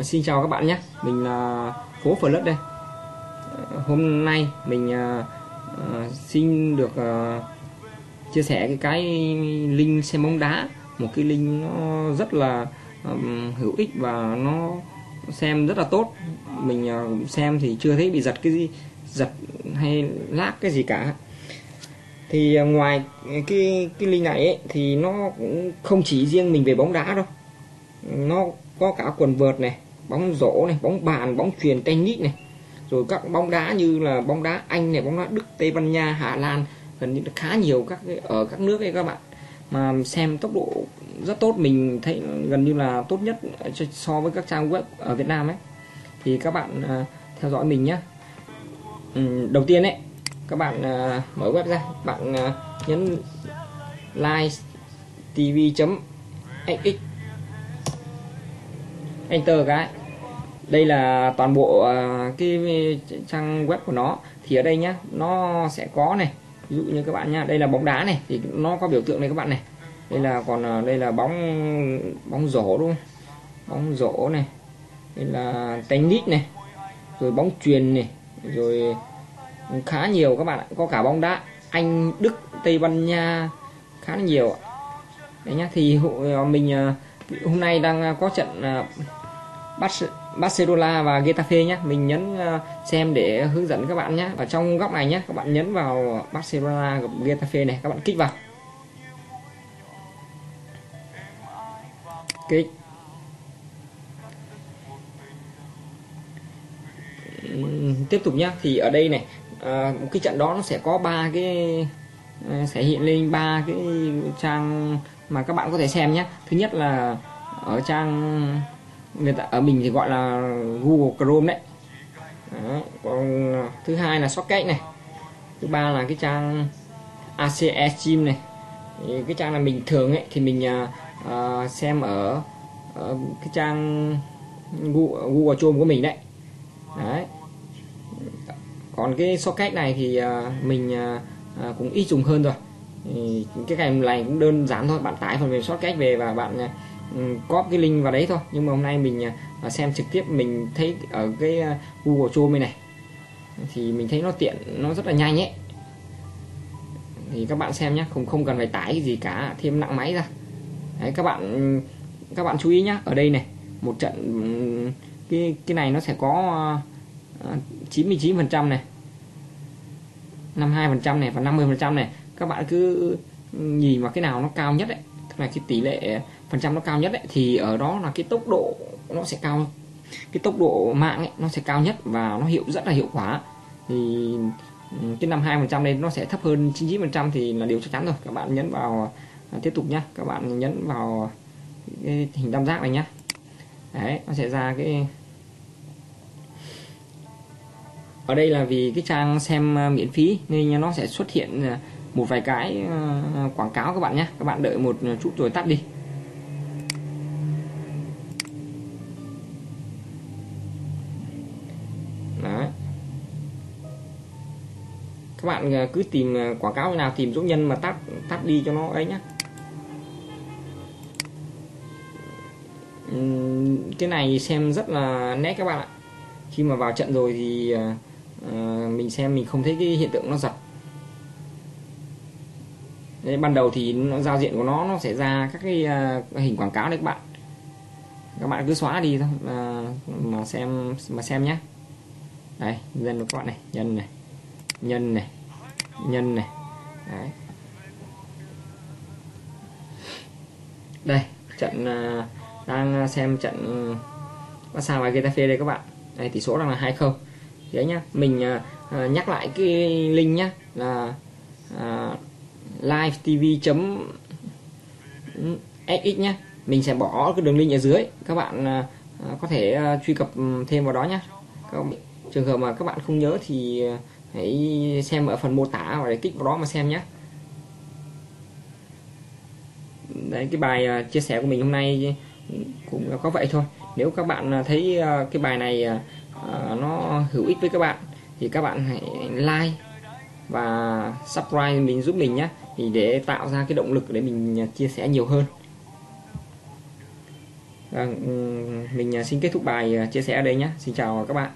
Vâng, xin chào các bạn nhé. Mình là Phố Phở Lất đây. Ờ, hôm nay mình uh, xin được uh, chia sẻ cái cái link xem bóng đá. Một cái link nó rất là um, hữu ích và nó xem rất là tốt. Mình uh, xem thì chưa thấy bị giật cái gì Giật hay lác cái gì cả. Thì ngoài cái cái link này ấy, thì nó cũng không chỉ riêng mình về bóng đá đâu. Nó có cả quần vợt này bóng rổ này bóng bàn bóng chuyền tennis này. Rồi các bóng đá như là bóng đá anh này bóng đá đức tây ban nha hà lan gần như là khá nhiều các cái, ở các nước ấy các bạn. Mà xem tốc độ rất tốt mình thấy gần như là tốt nhất so với các trang web ở việt nam ấy. Thì các bạn à, theo dõi mình nhé ừ, đầu tiên ấy các bạn à, mở web ra bạn à, nhấn live tv.xx enter cái đây là toàn bộ à, cái trang web của nó. Thì ở đây nhá, nó sẽ có này. Ví dụ như các bạn nhá, đây là bóng đá này, thì nó có biểu tượng này các bạn này. Đây là còn à, đây là bóng bóng rổ đúng không? Bóng rổ này, đây là tennis này, rồi bóng truyền này, rồi khá nhiều các bạn ạ. Có cả bóng đá anh, đức, tây ban nha, khá là nhiều ạ. Đấy nhá, thì hộ- à, mình hôm nay đang có trận bắt Barcelona và Getafe nhé. Mình nhấn ờ, xem để hướng dẫn các bạn nhé. Ở trong góc này nhé các bạn nhấn vào Barcelona gặp Getafe này các bạn kích vào. Kích. Tiếp tục nhá. Thì ở đây này à, một cái trận đó nó sẽ có ba cái à, sẽ hiện lên ba cái trang mà các bạn có thể xem nhé. Thứ nhất là ở trang người ta ở mình thì gọi là Google Chrome đấy. Đó. còn à, thứ hai là Socket này. Thứ ba là cái trang ACE Gym này. Thì cái trang là mình thường ấy thì mình uh, xem ở, ở cái trang Google, Google Chrome của mình đấy. Đấy. Còn cái socket này thì uh, mình uh, cũng ít dùng hơn rồi. Thì cái cái này cũng đơn giản thôi bạn tải phần mềm socket về và bạn Ừ, copy cái link vào đấy thôi. Nhưng mà hôm nay mình à, à, xem trực tiếp, mình thấy ở cái à, Google Chrome này thì mình thấy nó tiện, nó rất là nhanh ấy. Thì các bạn xem nhé không không cần phải tải cái gì cả, thêm nặng máy ra. Đấy, các bạn các bạn chú ý nhá, ở đây này, một trận ừ, cái cái này nó sẽ có 99 phần trăm này 52% này và 50% này. Các bạn cứ ừ, nhìn vào cái nào nó cao nhất đấy tức là cái tỷ lệ phần trăm nó cao nhất ấy, thì ở đó là cái tốc độ nó sẽ cao. Cái tốc độ mạng ấy nó sẽ cao nhất và nó hiệu rất là hiệu quả. Thì ừ, cái năm hai phần trăm đây nó sẽ thấp hơn 99% thì là điều chắc chắn rồi. Các bạn nhấn vào à, tiếp tục nhá. Các bạn nhấn vào cái hình tam giác này nhá. Đấy nó sẽ ra cái ở đây là vì cái trang xem à, miễn phí nên nó sẽ xuất hiện à, một vài cái quảng cáo các bạn nhé các bạn đợi một chút rồi tắt đi. Các bạn ờ, cứ tìm ờ, quảng cáo nào tìm dũng nhân mà tắt tắt đi cho nó ấy nhá. Cái này xem rất là nét các bạn ạ. Khi mà vào trận rồi thì uh, mình xem mình không thấy cái hiện tượng nó giật. Đấy, ban đầu thì nó giao diện của nó nó sẽ ra các cái uh, hình quảng cáo đấy các bạn. Các bạn cứ xóa đi thôi uh, mà xem mà xem nhé đây dân của các bạn này nhân này nhân này. Nhân này. Đấy. đây trận uh, đang xem trận ừ, Barca và Getafe đây các bạn. Đây tỷ số đang là hai không. Đấy nhá mình uh, nhắc lại cái link nhá là uh, live tv sx nhá. Mình sẽ bỏ cái đường link ở dưới. Các bạn uh, có thể uh, truy cập thêm vào đó nhá. Các bạn, trường hợp mà các bạn không nhớ thì uh, hãy xem ở phần mô tả và để kích vào đó mà xem nhé. Đấy cái bài à, chia sẻ của mình hôm nay cũng có vậy thôi. Nếu các bạn à, thấy à, cái bài này nó hữu ích với các bạn thì các bạn hãy like và subscribe mình giúp mình nhé. Thì để tạo ra cái động lực để mình chia sẻ nhiều hơn. Vâng, mình xin kết thúc bài chia sẻ ở đây nhé. Xin chào các bạn.